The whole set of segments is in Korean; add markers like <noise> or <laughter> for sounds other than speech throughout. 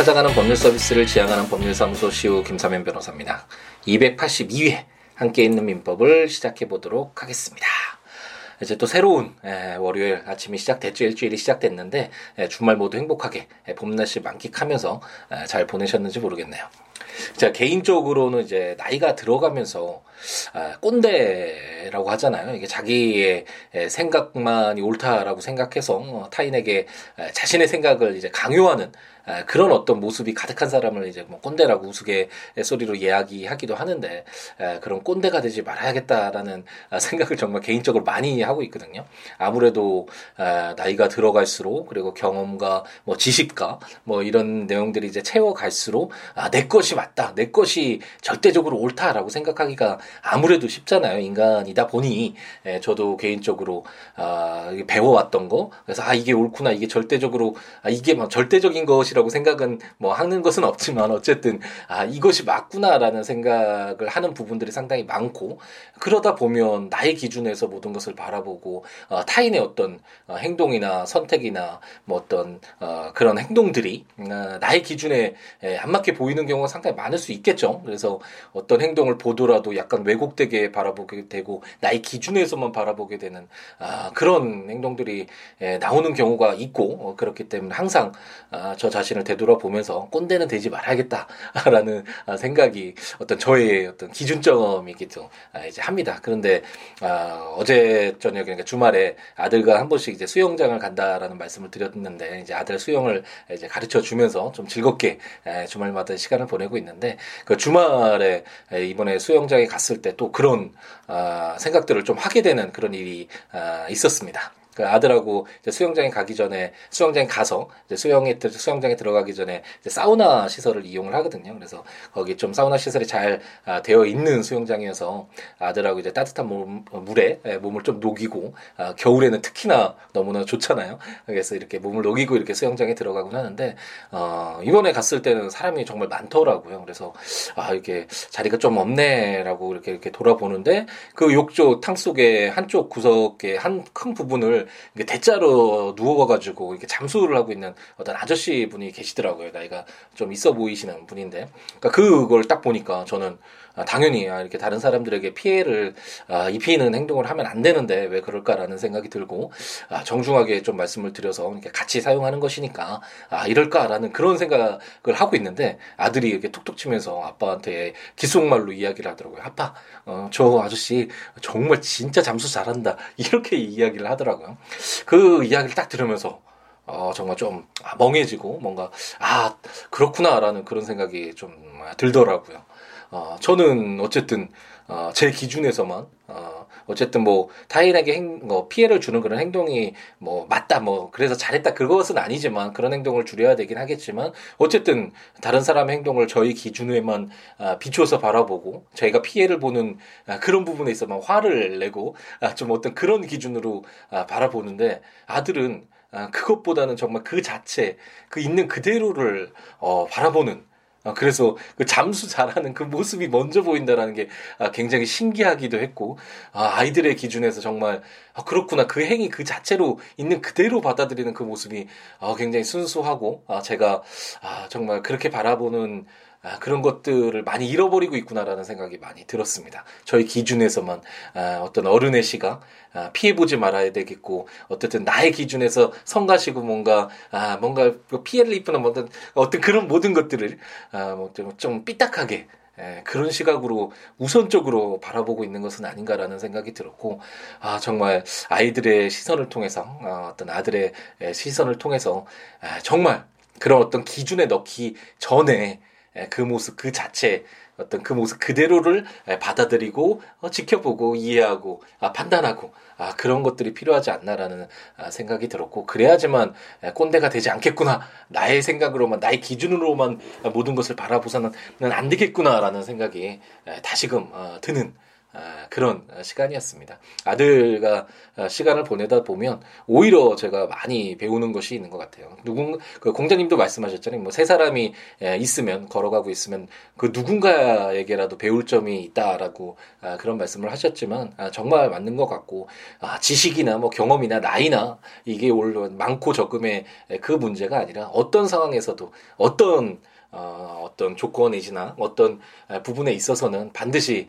찾아가는 법률 서비스를 지향하는 법률사무소 시우 김사면 변호사입니다. 282회 함께 있는 민법을 시작해 보도록 하겠습니다. 이제 또 새로운 예, 월요일 아침이 시작됐죠. 일주일이 시작됐는데 예, 주말 모두 행복하게 예, 봄날씨 만끽하면서 잘 보내셨는지 모르겠네요. 자 개인적으로는 이제 나이가 들어가면서 아, 꼰대라고 하잖아요. 이게 자기의 생각만이 옳다라고 생각해서 어, 타인에게 자신의 생각을 이제 강요하는 그런 어떤 모습이 가득한 사람을 이제 뭐 꼰대라고 우스개 소리로 이야기하기도 하는데 그런 꼰대가 되지 말아야겠다라는 아, 생각을 정말 개인적으로 많이 하고 있거든요. 아무래도 나이가 들어갈수록 그리고 경험과 뭐 지식과 뭐 이런 내용들이 이제 채워갈수록 아, 내 것이 맞다, 내 것이 절대적으로 옳다라고 생각하기가 아무래도 쉽잖아요. 인간이다 보니 저도 개인적으로 아, 배워왔던 거 그래서 아 이게 옳구나, 이게 절대적으로 아, 이게 막 절대적인 것이라 것이라고 생각은 뭐 하는 것은 없지만 어쨌든 아 이것이 맞구나라는 생각을 하는 부분들이 상당히 많고 그러다 보면 나의 기준에서 모든 것을 바라보고 어, 타인의 어떤 어, 행동이나 선택이나 뭐 어떤 어, 그런 행동들이 어, 나의 기준에 에, 안 맞게 보이는 경우가 상당히 많을 수 있겠죠. 그래서 어떤 행동을 보더라도 약간 왜곡되게 바라보게 되고 나의 기준에서만 바라보게 되는 아, 그런 행동들이 에, 나오는 경우가 있고 어, 그렇기 때문에 항상 아, 저 자신 자신을 되돌아보면서 꼰대는 되지 말아야겠다라는 생각이 어떤 저의 어떤 기준점이기도 아, 이제 합니다. 그런데 아, 어제 저녁에 그러니까 주말에 아들과 한 번씩 이제 수영장을 간다라는 말씀을 드렸는데 이제 아들 수영을 이제 가르쳐 주면서 좀 즐겁게 주말마다 시간을 보내고 있는데 그 주말에 이번에 수영장에 갔을 때 또 그런 아, 생각들을 좀 하게 되는 그런 일이 있었습니다. 그 아들하고 수영장에 가기 전에 수영장에 가서 이제 수영에 수영장에 들어가기 전에 사우나 시설을 이용을 하거든요. 그래서 거기 좀 사우나 시설이 잘 아, 되어 있는 수영장이어서 아들하고 이제 따뜻한 몸, 물에 예, 몸을 좀 녹이고 아, 겨울에는 특히나 너무나 좋잖아요. 그래서 이렇게 몸을 녹이고 이렇게 수영장에 들어가곤 하는데 어, 이번에 갔을 때는 사람이 정말 많더라고요. 그래서 아 이게 자리가 좀 없네라고 이렇게 이렇게 돌아보는데 그 욕조 탕 속에 한쪽 구석에 한 큰 부분을 이렇게 대자로 누워가지고 이렇게 잠수를 하고 있는 어떤 아저씨 분이 계시더라고요. 나이가 좀 있어 보이시는 분인데, 그러니까 그걸 딱 보니까 저는 아, 당연히 아, 이렇게 다른 사람들에게 피해를 아, 입히는 행동을 하면 안 되는데 왜 그럴까라는 생각이 들고 정중하게 좀 말씀을 드려서 이렇게 같이 사용하는 것이니까 이럴까라는 그런 생각을 하고 있는데 아들이 이렇게 툭툭 치면서 아빠한테 기속말로 이야기를 하더라고요. 아빠, 어, 저 아저씨 정말 진짜 잠수 잘한다 <laughs> 이렇게 이야기를 하더라고요. 그 이야기를 딱 들으면서 어, 정말 좀 멍해지고 뭔가 아 그렇구나라는 그런 생각이 좀 들더라고요. 어, 저는 어쨌든 어, 제 기준에서만 어, 어쨌든 뭐 타인에게 행, 뭐 피해를 주는 그런 행동이 뭐 맞다 뭐 그래서 잘했다 그것은 아니지만 그런 행동을 줄여야 되긴 하겠지만 어쨌든 다른 사람의 행동을 저희 기준에만 아, 비추어서 바라보고 저희가 피해를 보는 아, 그런 부분에 있어만 화를 내고 아, 좀 어떤 그런 기준으로 아, 바라보는데 아들은 아, 그것보다는 정말 그 자체 그 있는 그대로를 어, 바라보는 아, 그래서 그 잠수 잘하는 그 모습이 먼저 보인다라는 게 아, 굉장히 신기하기도 했고 아, 아이들의 기준에서 정말 아, 그렇구나. 그 행위 그 자체로 있는 그대로 받아들이는 그 모습이 아, 굉장히 순수하고 아, 제가 아, 정말 그렇게 바라보는 아, 그런 것들을 많이 잃어버리고 있구나라는 생각이 많이 들었습니다. 저희 기준에서만 아, 어떤 어른의 시각 아, 피해보지 말아야 되겠고 어쨌든 나의 기준에서 성가시고 뭔가 아, 뭔가 그 피해를 입히는 어떤 어떤 그런 모든 것들을 아, 뭐좀 좀 삐딱하게 에, 그런 시각으로 우선적으로 바라보고 있는 것은 아닌가라는 생각이 들었고 아 정말 아이들의 시선을 통해서 아, 어떤 아들의 시선을 통해서 아, 정말 그런 어떤 기준에 넣기 전에 그 모습 그 자체 어떤 그 모습 그대로를 받아들이고 어, 지켜보고 이해하고 아, 판단하고 아, 그런 것들이 필요하지 않나라는 아, 생각이 들었고 그래야지만 꼰대가 되지 않겠구나. 나의 생각으로만 나의 기준으로만 모든 것을 바라보서는 안 되겠구나라는 생각이 다시금 어, 드는 아, 그런 시간이었습니다. 아들과 아, 시간을 보내다 보면 오히려 제가 많이 배우는 것이 있는 것 같아요. 누군 그 공자님도 말씀하셨잖아요. 뭐 세 사람이 있으면 걸어가고 있으면 그 누군가에게라도 배울 점이 있다라고 아, 그런 말씀을 하셨지만 정말 맞는 것 같고 지식이나 뭐 경험이나 나이나 이게 물론 많고 적음의 그 문제가 아니라 어떤 상황에서도 어떤 어, 어떤 조건이지나 어떤 부분에 있어서는 반드시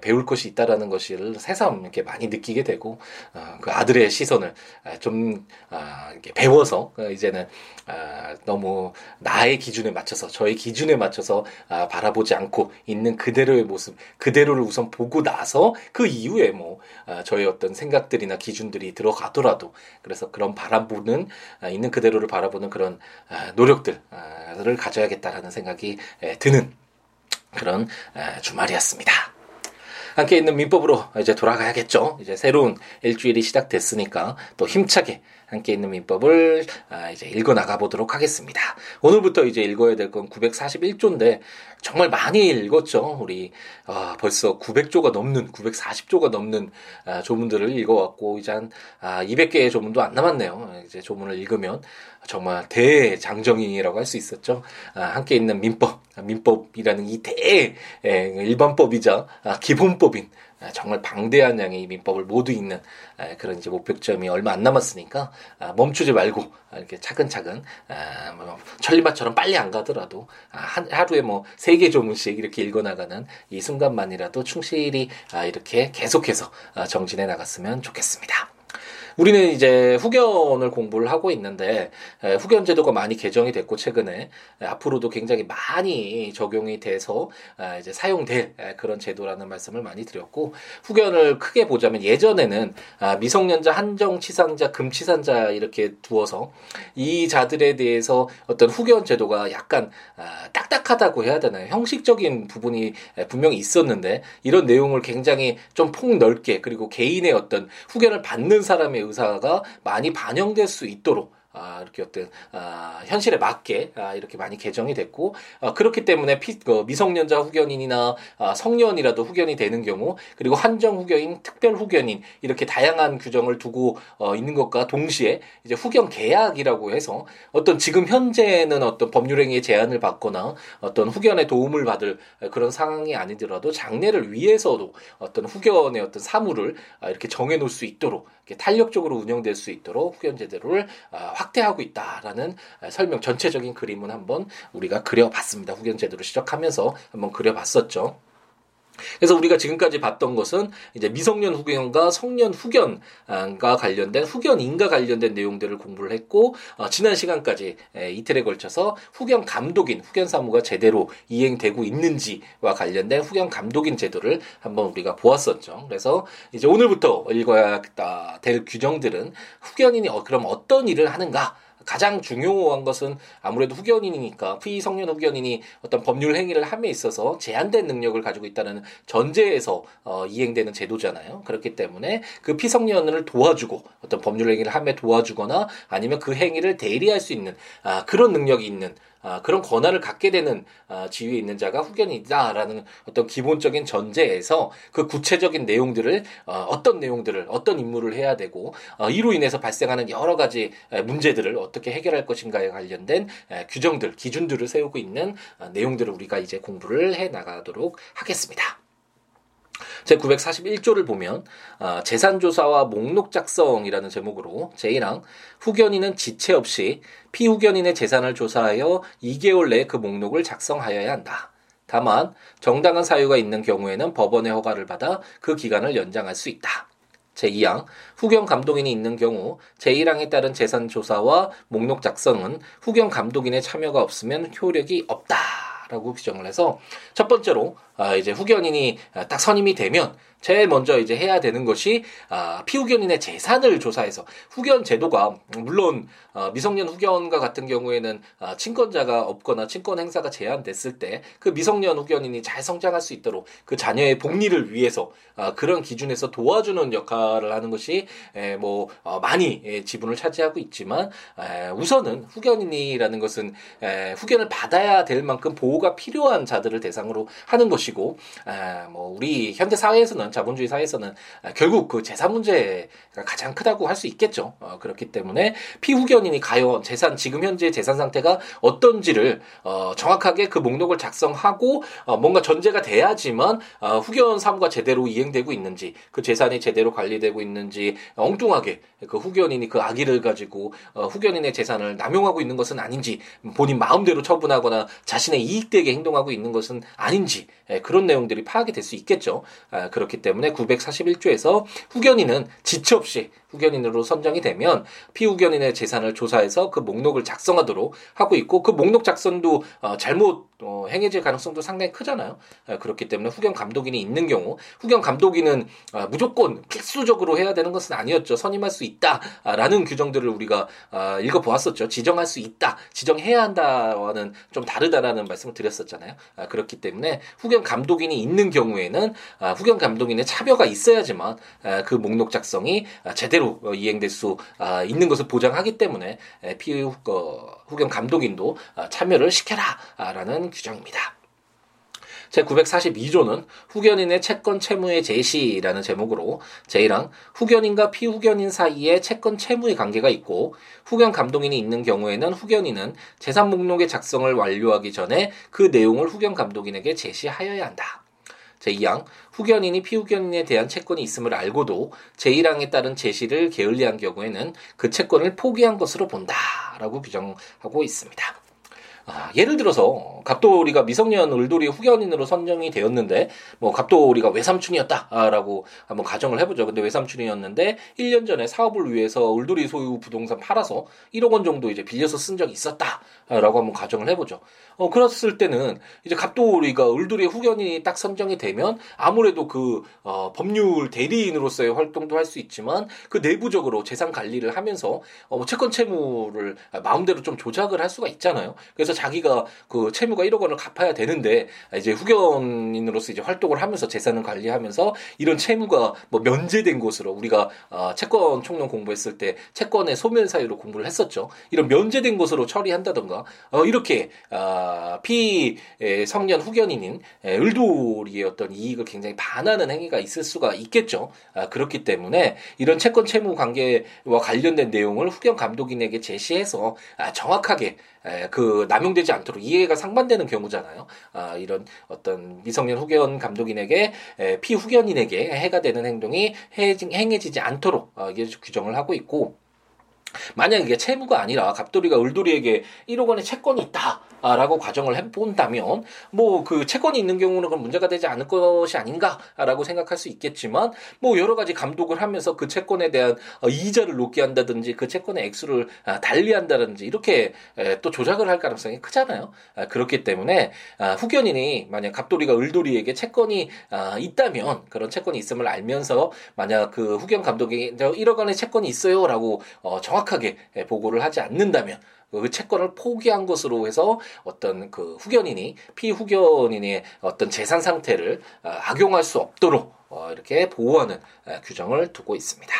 배울 것이 있다라는 것을 새삼 이렇게 많이 느끼게 되고 어, 그 아들의 시선을 좀 아, 이렇게 배워서 어, 이제는 아, 너무 나의 기준에 맞춰서 저의 기준에 맞춰서 아, 바라보지 않고 있는 그대로의 모습 그대로를 우선 보고 나서 그 이후에 뭐 저의 어떤 생각들이나 기준들이 들어가더라도 그래서 그런 바라보는 있는 그대로를 바라보는 그런 노력들을 가져야겠다 라는 생각이 드는 그런 주말이었습니다. 함께 있는 민법으로 이제 돌아가야겠죠. 이제 새로운 일주일이 시작됐으니까 또 힘차게 함께 있는 민법을 아, 이제 읽어 나가 보도록 하겠습니다. 오늘부터 이제 읽어야 될 건 941조인데 정말 많이 읽었죠. 우리 아, 벌써 900조가 넘는 940조가 넘는 아, 조문들을 읽어왔고 이제 한 아, 200개의 조문도 안 남았네요. 이제 조문을 읽으면 정말 대장정인이라고 할 수 있었죠. 아, 함께 있는 민법, 민법이라는 이 대 일반법이자 아, 기본법인 아, 정말 방대한 양의 민법을 모두 읽는 아, 그런 이제 목표점이 얼마 안 남았으니까 아, 멈추지 말고 이렇게 차근차근 뭐 천리마처럼 빨리 안 가더라도 한 하루에 뭐 세 개 조문씩 이렇게 읽어나가는 이 순간만이라도 충실히 이렇게 계속해서 정진해 나갔으면 좋겠습니다. 우리는 이제 후견을 공부를 하고 있는데 후견 제도가 많이 개정이 됐고 최근에 앞으로도 굉장히 많이 적용이 돼서 이제 사용될 그런 제도라는 말씀을 많이 드렸고 후견을 크게 보자면 예전에는 아, 미성년자 한정 치상자 금치산자 이렇게 두어서 이 자들에 대해서 어떤 후견 제도가 약간 아, 딱딱하다고 해야 되나요? 형식적인 부분이 분명히 있었는데 이런 내용을 굉장히 좀 폭넓게 그리고 개인의 어떤 후견을 받는 사람의 의사가 많이 반영될 수 있도록 아, 이렇게 어떤 아, 현실에 맞게 아, 이렇게 많이 개정이 됐고 아, 그렇기 때문에 피, 그 미성년자 후견인이나 아, 성년이라도 후견이 되는 경우 그리고 한정 후견인, 특별 후견인 이렇게 다양한 규정을 두고 어, 있는 것과 동시에 이제 후견 계약이라고 해서 어떤 지금 현재는 어떤 법률행위에 제한을 받거나 어떤 후견에 도움을 받을 그런 상황이 아니더라도 장래를 위해서도 어떤 후견의 어떤 사무를 아, 이렇게 정해 놓을 수 있도록 탄력적으로 운영될 수 있도록 후견 제도를 아, 확대하고 있다라는 설명 전체적인 그림은 한번 우리가 그려봤습니다. 후견 제도를 시작하면서 한번 그려봤었죠. 그래서 우리가 지금까지 봤던 것은 이제 미성년 후견과 성년 후견과 관련된 후견인과 관련된 내용들을 공부를 했고 어, 지난 시간까지 에, 이틀에 걸쳐서 후견 감독인 후견 사무가 제대로 이행되고 있는지와 관련된 후견 감독인 제도를 한번 우리가 보았었죠. 그래서 이제 오늘부터 읽어야 될 규정들은 후견인이 어, 그럼 어떤 일을 하는가 가장 중요한 것은 아무래도 후견인이니까 피성년 후견인이 어떤 법률 행위를 함에 있어서 제한된 능력을 가지고 있다는 전제에서 어, 이행되는 제도잖아요. 그렇기 때문에 그 피성년을 도와주고 어떤 법률 행위를 함에 도와주거나 아니면 그 행위를 대리할 수 있는 아, 그런 능력이 있는 아, 그런 권한을 갖게 되는 아, 지위에 있는 자가 후견이다라는 어떤 기본적인 전제에서 그 구체적인 내용들을 어, 어떤 내용들을 어떤 임무를 해야 되고 어, 이로 인해서 발생하는 여러 가지 문제들을 어떻게 해결할 것인가에 관련된 규정들 기준들을 세우고 있는 어, 내용들을 우리가 이제 공부를 해 나가도록 하겠습니다. 제 941조를 보면 어, 재산조사와 목록 작성이라는 제목으로 제1항 후견인은 지체 없이 피후견인의 재산을 조사하여 2개월 내에 그 목록을 작성하여야 한다. 다만 정당한 사유가 있는 경우에는 법원의 허가를 받아 그 기간을 연장할 수 있다. 제2항 후견 감독인이 있는 경우 제1항에 따른 재산 조사와 목록 작성은 후견 감독인의 참여가 없으면 효력이 없다. 라고 규정을 해서 첫 번째로 아, 이제 후견인이 딱 선임이 되면 제일 먼저 이제 해야 되는 것이 아, 피후견인의 재산을 조사해서 후견 제도가 물론 어, 미성년 후견과 같은 경우에는 아, 친권자가 없거나 친권 행사가 제한됐을 때 그 미성년 후견인이 잘 성장할 수 있도록 그 자녀의 복리를 위해서 아, 그런 기준에서 도와주는 역할을 하는 것이 에, 뭐 어, 많이 에, 지분을 차지하고 있지만 에, 우선은 후견인이라는 것은 에, 후견을 받아야 될 만큼 보호가 필요한 자들을 대상으로 하는 것이고 에, 뭐 우리 현대 사회에서는 자본주의 사회에서는 결국 그 재산 문제가 가장 크다고 할 수 있겠죠. 어, 그렇기 때문에 피후견인이 과연 재산 지금 현재 재산 상태가 어떤지를 어, 정확하게 그 목록을 작성하고 어, 뭔가 전제가 돼야지만 어, 후견 사무가 제대로 이행되고 있는지 그 재산이 제대로 관리되고 있는지 엉뚱하게 그 후견인이 그 악의를 가지고 어, 후견인의 재산을 남용하고 있는 것은 아닌지 본인 마음대로 처분하거나 자신의 이익 되게 행동하고 있는 것은 아닌지 예, 그런 내용들이 파악이 될 수 있겠죠. 아, 그렇기 때문에 941조에서 후견인은 지체 없이 후견인으로 선정이 되면 피후견인의 재산을 조사해서 그 목록을 작성하도록 하고 있고 그 목록 작성도 어, 잘못 어, 행해질 가능성도 상당히 크잖아요. 어, 그렇기 때문에 후견 감독인이 있는 경우 후견 감독인은 어, 무조건 필수적으로 해야 되는 것은 아니었죠. 선임할 수 있다라는 규정들을 우리가 어, 읽어보았었죠. 지정할 수 있다, 지정해야 한다와는 좀 다르다라는 말씀을 드렸었잖아요. 아, 그렇기 때문에 후견 감독인이 있는 경우에는 아, 후견 감독인의 차별가 있어야지만 아, 그 목록 작성이 아, 제대로 제대로 어, 이행될 수 아, 있는 것을 보장하기 때문에 피해 후견 감독인도 아, 참여를 시켜라라는 규정입니다. 제942조는 후견인의 채권 채무의 제시라는 제목으로 제1항 후견인과 피후견인 사이에 채권 채무의 관계가 있고 후견 감독인이 있는 경우에는 후견인은 재산 목록의 작성을 완료하기 전에 그 내용을 후견 감독인에게 제시하여야 한다. 제2항 후견인이 피후견인에 대한 채권이 있음을 알고도 제1항에 따른 제시를 게을리한 경우에는 그 채권을 포기한 것으로 본다라고 규정하고 있습니다. 아, 예를 들어서 갑돌이가 미성년 을돌이 후견인으로 선정이 되었는데 뭐 갑돌이가 외삼촌이었다라고 한번 가정을 해보죠. 근데 외삼촌이었는데 1년 전에 사업을 위해서 을돌이 소유 부동산 팔아서 1억 원 정도 이제 빌려서 쓴 적이 있었다라고 한번 가정을 해보죠. 어 그랬을 때는 이제 갑돌이가 을돌이 후견인이 딱 선정이 되면 아무래도 그 어, 법률 대리인으로서의 활동도 할 수 있지만 그 내부적으로 재산 관리를 하면서 어, 뭐 채권 채무를 마음대로 좀 조작을 할 수가 있잖아요. 그래서 자기가 그 채무가 1억 원을 갚아야 되는데 이제 후견인으로서 이제 활동을 하면서 재산을 관리하면서 이런 채무가 뭐 면제된 것으로 우리가 어, 채권 총론 공부했을 때 채권의 소멸 사유로 공부를 했었죠. 이런 면제된 것으로 처리한다던가 어, 이렇게 어, 피 성년 후견인인 을돌이의 어떤 이익을 굉장히 반하는 행위가 있을 수가 있겠죠. 아, 그렇기 때문에 이런 채권 채무 관계와 관련된 내용을 후견 감독인에게 제시해서 아, 정확하게 그 남용되지 않도록 이해가 상반되는 경우잖아요. 아, 이런 어떤 미성년 후견 감독인에게 피후견인에게 해가 되는 행동이 행해지지 않도록 어, 이게 규정을 하고 있고 만약 이게 채무가 아니라 갑돌이가 을돌이에게 1억 원의 채권이 있다. 라고 과정을 해본다면 뭐 그 채권이 있는 경우는 그런 문제가 되지 않을 것이 아닌가라고 생각할 수 있겠지만 뭐 여러 가지 감독을 하면서 그 채권에 대한 어, 이자를 높게 한다든지 그 채권의 액수를 아, 달리한다든지 이렇게 또 조작을 할 가능성이 크잖아요. 아, 그렇기 때문에 아, 후견인이 만약 갑돌이가 을돌이에게 채권이 있다면 그런 채권이 있음을 알면서 만약 그 후견 감독이 1억 원의 채권이 있어요라고 어, 정확하게 보고를 하지 않는다면 그 채권을 포기한 것으로 해서 어떤 그 후견인이 피후견인의 어떤 재산 상태를 어, 악용할 수 없도록 어, 이렇게 보호하는 어, 규정을 두고 있습니다.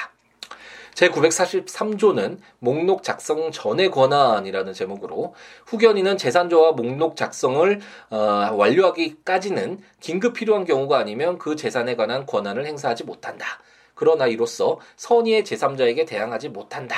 제943조는 목록 작성 전의 권한이라는 제목으로 후견인은 재산조와 목록 작성을 어, 완료하기까지는 긴급 필요한 경우가 아니면 그 재산에 관한 권한을 행사하지 못한다. 그러나 이로써 선의의 제3자에게 대항하지 못한다.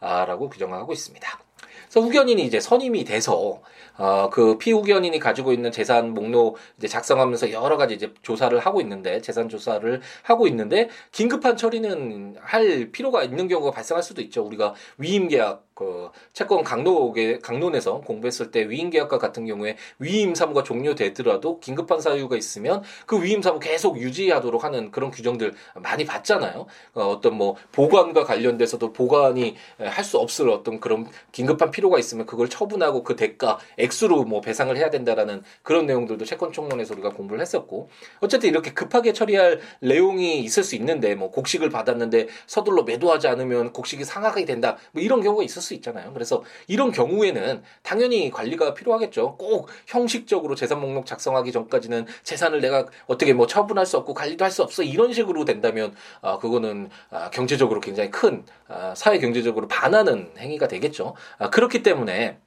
라고 규정하고 있습니다. 그래서 후견인이 이제 선임이 돼서 어, 그 피후견인이 가지고 있는 재산 목록 이제 작성하면서 여러 가지 이제 조사를 하고 있는데 재산 조사를 하고 있는데 긴급한 처리는 할 필요가 있는 경우가 발생할 수도 있죠. 우리가 위임 계약 그 채권 강론에 강론에서 공부했을 때 위임 계약과 같은 경우에 위임 사무가 종료되더라도 긴급한 사유가 있으면 그 위임 사무 계속 유지하도록 하는 그런 규정들 많이 봤잖아요. 어, 떤 뭐 보관과 관련돼서도 보관이 할 수 없을 어떤 그런 긴급한 필요가 있으면 그걸 처분하고 그 대가 액수로 뭐 배상을 해야 된다라는 그런 내용들도 채권 총론에서 우리가 공부를 했었고 어쨌든 이렇게 급하게 처리할 내용이 있을 수 있는데 뭐 곡식을 받았는데 서둘러 매도하지 않으면 곡식이 상하게 된다 뭐 이런 경우가 있었 수 있잖아요. 그래서 이런 경우에는 당연히 관리가 필요하겠죠. 꼭 형식적으로 재산 목록 작성하기 전까지는 재산을 내가 어떻게 뭐 처분할 수 없고 관리도 할 수 없어 이런 식으로 된다면 아 그거는 아, 경제적으로 굉장히 큰 아, 사회 경제적으로 반하는 행위가 되겠죠. 아, 그렇기 때문에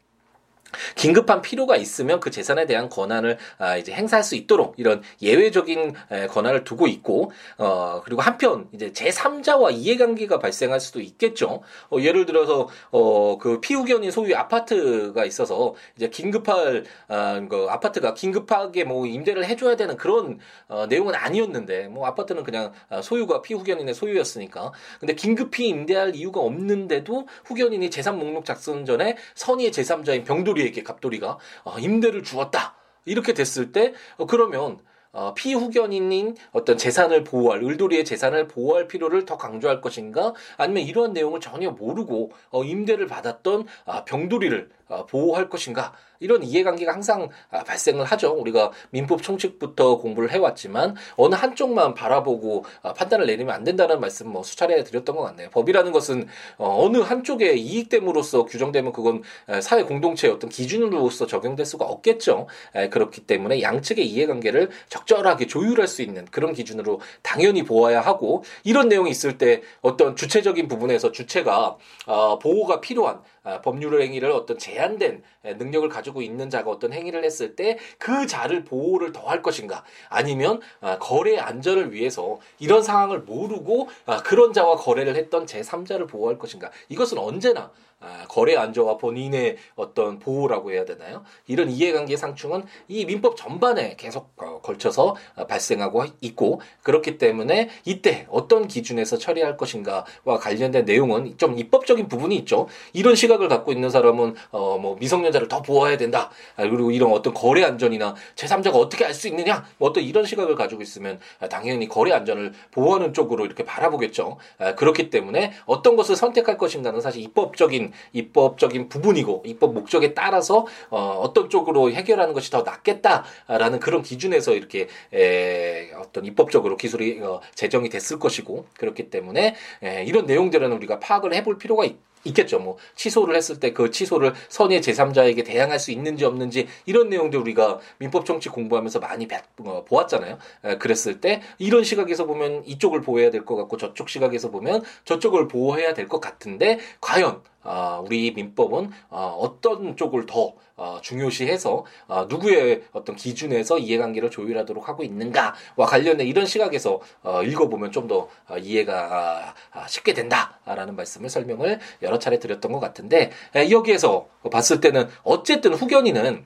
긴급한 필요가 있으면 그 재산에 대한 권한을 아, 이제 행사할 수 있도록 이런 예외적인 에, 권한을 두고 있고 어 그리고 한편 이제 제3자와 이해관계가 발생할 수도 있겠죠. 어, 예를 들어서 어그 피후견인 소유 아파트가 있어서 이제 긴급할 아, 그 아파트가 긴급하게 뭐 임대를 해줘야 되는 그런 어, 내용은 아니었는데 뭐 아파트는 그냥 아, 소유가 피후견인의 소유였으니까 근데 긴급히 임대할 이유가 없는데도 후견인이 재산 목록 작성 전에 선의의 제3자인 병돌이 갑돌이에게 갑돌이가 어, 임대를 주었다. 이렇게 됐을 때 어, 그러면 어, 피후견인인 어떤 재산을 보호할 을돌이의 재산을 보호할 필요를 더 강조할 것인가 아니면 이러한 내용을 전혀 모르고 어, 임대를 받았던 아, 병돌이를 어, 보호할 것인가 이런 이해관계가 항상 아, 발생을 하죠. 우리가 민법 총칙부터 공부를 해왔지만 어느 한쪽만 바라보고 아, 판단을 내리면 안 된다는 말씀 뭐 수차례 드렸던 것 같네요. 법이라는 것은 어, 어느 한쪽의 이익됨으로써 규정되면 그건 사회 공동체의 어떤 기준으로서 적용될 수가 없겠죠. 그렇기 때문에 양측의 이해관계를 적절하게 조율할 수 있는 그런 기준으로 당연히 보아야 하고 이런 내용이 있을 때 어떤 주체적인 부분에서 주체가 어, 보호가 필요한 아, 법률 행위를 어떤 제한된 능력을 가지고 있는 자가 어떤 행위를 했을 때 그 자를 보호를 더 할 것인가? 아니면 아, 거래 안전을 위해서 이런 상황을 모르고 아, 그런 자와 거래를 했던 제3자를 보호할 것인가? 이것은 언제나 아, 거래 안전과 본인의 어떤 보호라고 해야 되나요? 이런 이해관계 상충은 이 민법 전반에 계속 어, 걸쳐서 어, 발생하고 있고 그렇기 때문에 이때 어떤 기준에서 처리할 것인가와 관련된 내용은 좀 입법적인 부분이 있죠. 이런 시각을 갖고 있는 사람은 어 뭐 미성년자를 더 보호해야 된다. 아, 그리고 이런 어떤 거래 안전이나 제3자가 어떻게 알 수 있느냐 뭐 어떤 이런 시각을 가지고 있으면 당연히 거래 안전을 보호하는 쪽으로 이렇게 바라보겠죠. 아, 그렇기 때문에 어떤 것을 선택할 것인가는 사실 입법적인 입법적인 부분이고 입법 목적에 따라서 어, 어떤 쪽으로 해결하는 것이 더 낫겠다라는 그런 기준에서 이렇게 에, 어떤 입법적으로 기술이 어, 제정이 됐을 것이고 그렇기 때문에 에, 이런 내용들은 우리가 파악을 해볼 필요가 있. 있겠죠. 뭐 취소를 했을 때 그 취소를 선의 제3자에게 대항할 수 있는지 없는지 이런 내용들 우리가 민법 정치 공부하면서 많이 어, 보았잖아요. 에, 그랬을 때 이런 시각에서 보면 이쪽을 보호해야 될 것 같고 저쪽 시각에서 보면 저쪽을 보호해야 될 것 같은데 과연 아, 우리 민법은 어, 어떤 쪽을 더 어, 중요시해서 어, 누구의 어떤 기준에서 이해관계를 조율하도록 하고 있는가와 관련된 이런 시각에서 어, 읽어보면 좀더 어, 이해가 아, 쉽게 된다라는 말씀을 설명을 여러 차례 드렸던 것 같은데 에, 여기에서 봤을 때는 어쨌든 후견인은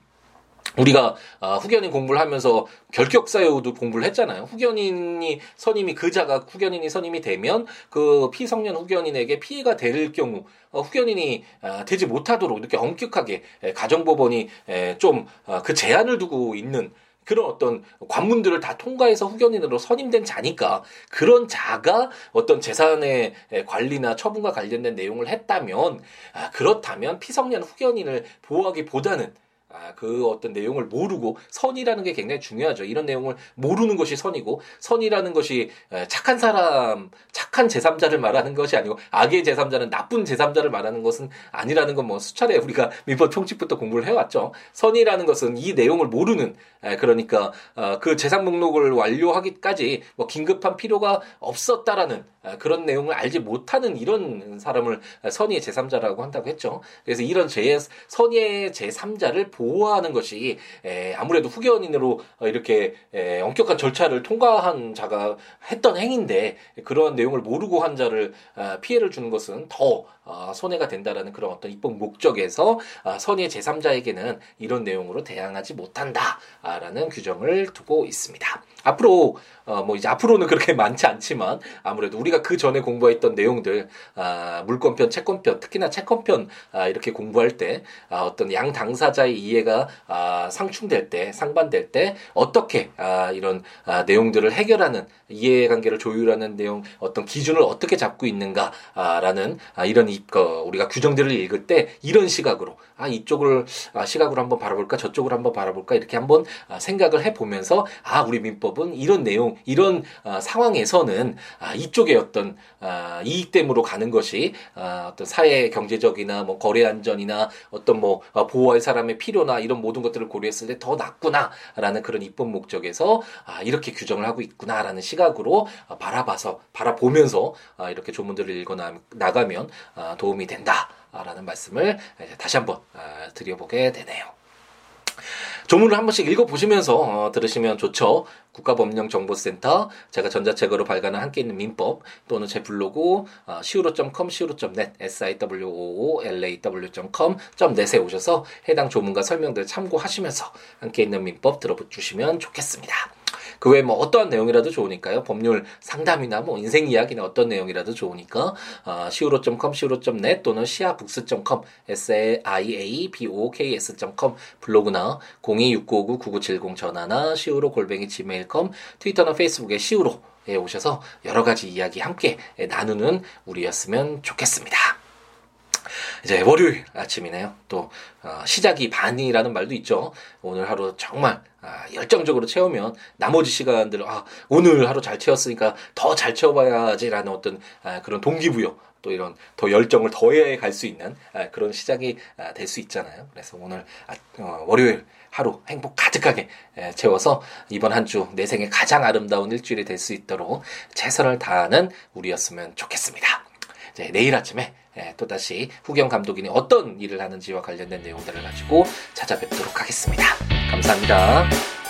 우리가 어, 후견인 공부를 하면서 결격사유도 공부를 했잖아요. 후견인이 선임이 그자가 후견인이 선임이 되면 그 피성년 후견인에게 피해가 될 경우 어, 후견인이 어, 되지 못하도록 이렇게 엄격하게 에, 가정법원이 좀그 어, 제한을 두고 있는 그런 어떤 관문들을 다 통과해서 후견인으로 선임된 자니까 그런 자가 어떤 재산의 관리나 처분과 관련된 내용을 했다면 아, 그렇다면 피성년 후견인을 보호하기보다는 아, 그 어떤 내용을 모르고 선이라는 게 굉장히 중요하죠. 이런 내용을 모르는 것이 선이고 선이라는 것이 착한 사람, 착한 제3자를 말하는 것이 아니고 악의 제3자는 나쁜 제3자를 말하는 것은 아니라는 건 뭐 수차례 우리가 <laughs> 민법 총칙부터 공부를 해왔죠. 선이라는 것은 이 내용을 모르는 그러니까 어, 그 재산 목록을 완료하기까지 뭐 긴급한 필요가 없었다라는 그런 내용을 알지 못하는 이런 사람을 선의의 제3자라고 한다고 했죠. 그래서 이런 제 선의의 제3자를 보 호하는 것이 에, 아무래도 후견인으로 어, 이렇게 에, 엄격한 절차를 통과한 자가 했던 행인데 그러한 내용을 모르고 한 자를 아, 피해를 주는 것은 더 아, 손해가 된다라는 그런 어떤 입법 목적에서 아, 선의 제3자에게는 이런 내용으로 대항하지 못한다라는 규정을 두고 있습니다. 앞으로 어, 뭐 이제 앞으로는 그렇게 <laughs> 많지 않지만 아무래도 우리가 그 전에 공부했던 내용들 아, 물권편, 채권편, 특히나 채권편 아, 이렇게 공부할 때 아, 어떤 양 당사자의 이해 가 아, 상충될 때, 상반될 때 어떻게 아, 이런 아, 내용들을 해결하는 이해관계를 조율하는 내용 어떤 기준을 어떻게 잡고 있는가라는 아, 이런 이, 어, 우리가 규정들을 읽을 때 이런 시각으로 아 이쪽을 아, 시각으로 한번 바라볼까 저쪽으로 한번 바라볼까 이렇게 한번 아, 생각을 해보면서 아 우리 민법은 이런 내용 이런 아, 상황에서는 아, 이쪽에 어떤 아, 이익됨으로 가는 것이 아, 어떤 사회 경제적이나 뭐 거래 안전이나 어떤 뭐 아, 보호할 사람의 필요 나 이런 모든 것들을 고려했을 때 더 낫구나라는 그런 입법 목적에서 아, 이렇게 규정을 하고 있구나라는 시각으로 아, 바라봐서 바라보면 보면서 아, 이렇게 조문들을 읽어 나가면 아, 도움이 된다라는 말씀을 다시 한번 아, 드려보게 되네요. 조문을 한 번씩 읽어보시면서 어, 들으시면 좋죠. 국가법령정보센터, 제가 전자책으로 발간한 함께 있는 민법, 또는 제 블로그 어, siwo.com, siwo.net, siwoolaw.com, net에 오셔서 해당 조문과 설명들 참고하시면서 함께 있는 민법 들어주시면 좋겠습니다. 그 외에 뭐 어떠한 내용이라도 좋으니까요. 법률 상담이나 뭐 인생 이야기나 어떤 내용이라도 좋으니까 어, siwo.com, siwo.net 또는 siabooks.com, s-i-a-b-o-k-s.com 블로그나 026959-9970 전화나 siwo 골뱅이 gmail.com 트위터나 페이스북에 siwo 에 오셔서 여러 가지 이야기 함께 나누는 우리였으면 좋겠습니다. 이제 월요일 아침이네요. 또 어, 시작이 반이라는 말도 있죠. 오늘 하루 정말 아, 열정적으로 채우면 나머지 시간들 아, 오늘 하루 잘 채웠으니까 더 잘 채워봐야지라는 어떤 아, 그런 동기부여 또 이런 더 열정을 더해 갈 수 있는 아, 그런 시작이 아, 될 수 있잖아요. 그래서 오늘 아, 어, 월요일 하루 행복 가득하게 채워서 이번 한 주 내 생에 가장 아름다운 일주일이 될 수 있도록 최선을 다하는 우리였으면 좋겠습니다. 이제 내일 아침에 예, 또다시 후경 감독인이 어떤 일을 하는지와 관련된 내용들을 가지고 찾아뵙도록 하겠습니다. 감사합니다.